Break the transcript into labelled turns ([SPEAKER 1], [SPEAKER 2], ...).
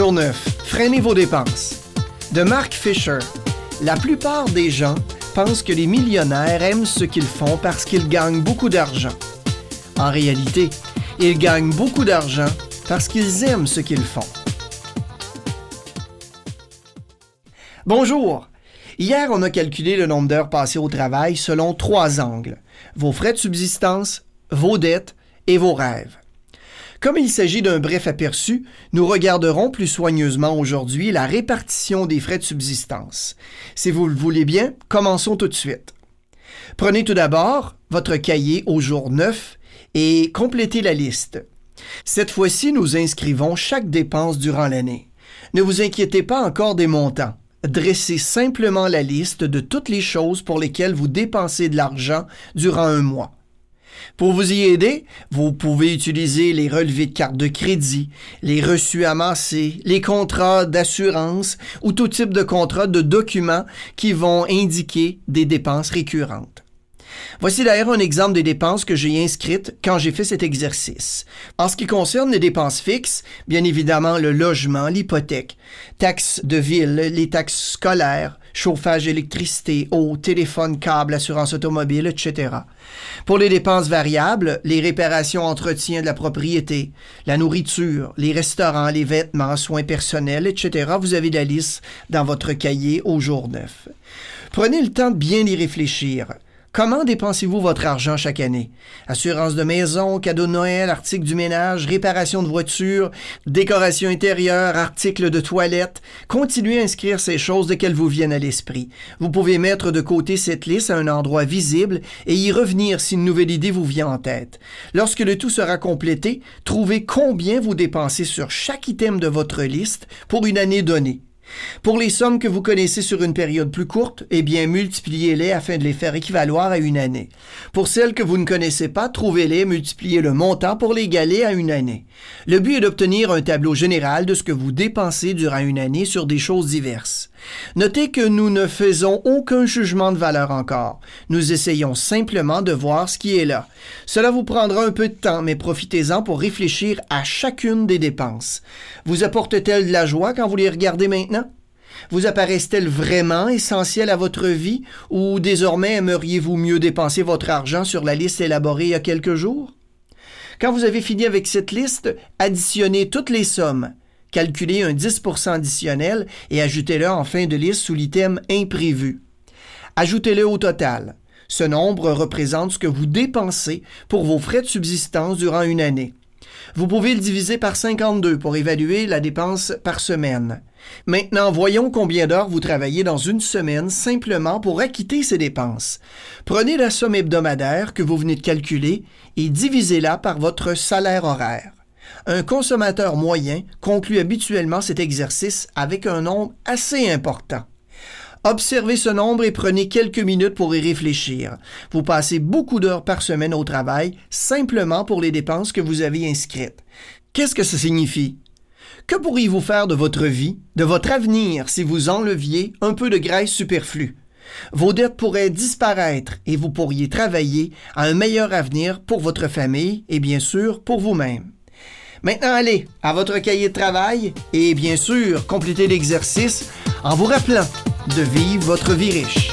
[SPEAKER 1] Jour 9. Freinez vos dépenses. De Mark Fisher. La plupart des gens pensent que les millionnaires aiment ce qu'ils font parce qu'ils gagnent beaucoup d'argent. En réalité, ils gagnent beaucoup d'argent parce qu'ils aiment ce qu'ils font. Bonjour. Hier, on a calculé le nombre d'heures passées au travail selon trois angles. Vos frais de subsistance, vos dettes et vos rêves. Comme il s'agit d'un bref aperçu, nous regarderons plus soigneusement aujourd'hui la répartition des frais de subsistance. Si vous le voulez bien, commençons tout de suite. Prenez tout d'abord votre cahier au jour 9 et complétez la liste. Cette fois-ci, nous inscrivons chaque dépense durant l'année. Ne vous inquiétez pas encore des montants. Dressez simplement la liste de toutes les choses pour lesquelles vous dépensez de l'argent durant un mois. Pour vous y aider, vous pouvez utiliser les relevés de carte de crédit, les reçus amassés, les contrats d'assurance ou tout type de contrat de documents qui vont indiquer des dépenses récurrentes. Voici d'ailleurs un exemple des dépenses que j'ai inscrites quand j'ai fait cet exercice. En ce qui concerne les dépenses fixes, bien évidemment le logement, l'hypothèque, taxes de ville, les taxes scolaires, chauffage, électricité, eau, téléphone, câble, assurance automobile, etc. Pour les dépenses variables, les réparations, entretien de la propriété, la nourriture, les restaurants, les vêtements, soins personnels, etc., vous avez la liste dans votre cahier au jour 9. Prenez le temps de bien y réfléchir. Comment dépensez-vous votre argent chaque année? Assurance de maison, cadeau de Noël, articles du ménage, réparation de voiture, décoration intérieure, articles de toilette. Continuez à inscrire ces choses dès qu'elles vous viennent à l'esprit. Vous pouvez mettre de côté cette liste à un endroit visible et y revenir si une nouvelle idée vous vient en tête. Lorsque le tout sera complété, trouvez combien vous dépensez sur chaque item de votre liste pour une année donnée. Pour les sommes que vous connaissez sur une période plus courte, eh bien, multipliez-les afin de les faire équivaloir à une année. Pour celles que vous ne connaissez pas, trouvez-les, multipliez le montant pour l'égaler à une année. Le but est d'obtenir un tableau général de ce que vous dépensez durant une année sur des choses diverses. Notez que nous ne faisons aucun jugement de valeur encore. Nous essayons simplement de voir ce qui est là. Cela vous prendra un peu de temps, mais profitez-en pour réfléchir à chacune des dépenses. Vous apporte-t-elle de la joie quand vous les regardez maintenant? Vous apparaissent-elles vraiment essentielles à votre vie? Ou désormais aimeriez-vous mieux dépenser votre argent sur la liste élaborée il y a quelques jours? Quand vous avez fini avec cette liste, additionnez toutes les sommes, calculez un 10% additionnel et ajoutez-le en fin de liste sous l'item imprévu. Ajoutez-le au total. Ce nombre représente ce que vous dépensez pour vos frais de subsistance durant une année. Vous pouvez le diviser par 52 pour évaluer la dépense par semaine. Maintenant, voyons combien d'heures vous travaillez dans une semaine simplement pour acquitter ces dépenses. Prenez la somme hebdomadaire que vous venez de calculer et divisez-la par votre salaire horaire. Un consommateur moyen conclut habituellement cet exercice avec un nombre assez important. Observez ce nombre et prenez quelques minutes pour y réfléchir. Vous passez beaucoup d'heures par semaine au travail simplement pour les dépenses que vous avez inscrites. Qu'est-ce que ça signifie? Que pourriez-vous faire de votre vie, de votre avenir, si vous enleviez un peu de graisse superflue? Vos dettes pourraient disparaître et vous pourriez travailler à un meilleur avenir pour votre famille et bien sûr pour vous-même. Maintenant, allez à votre cahier de travail et bien sûr, complétez l'exercice en vous rappelant de vivre votre vie riche.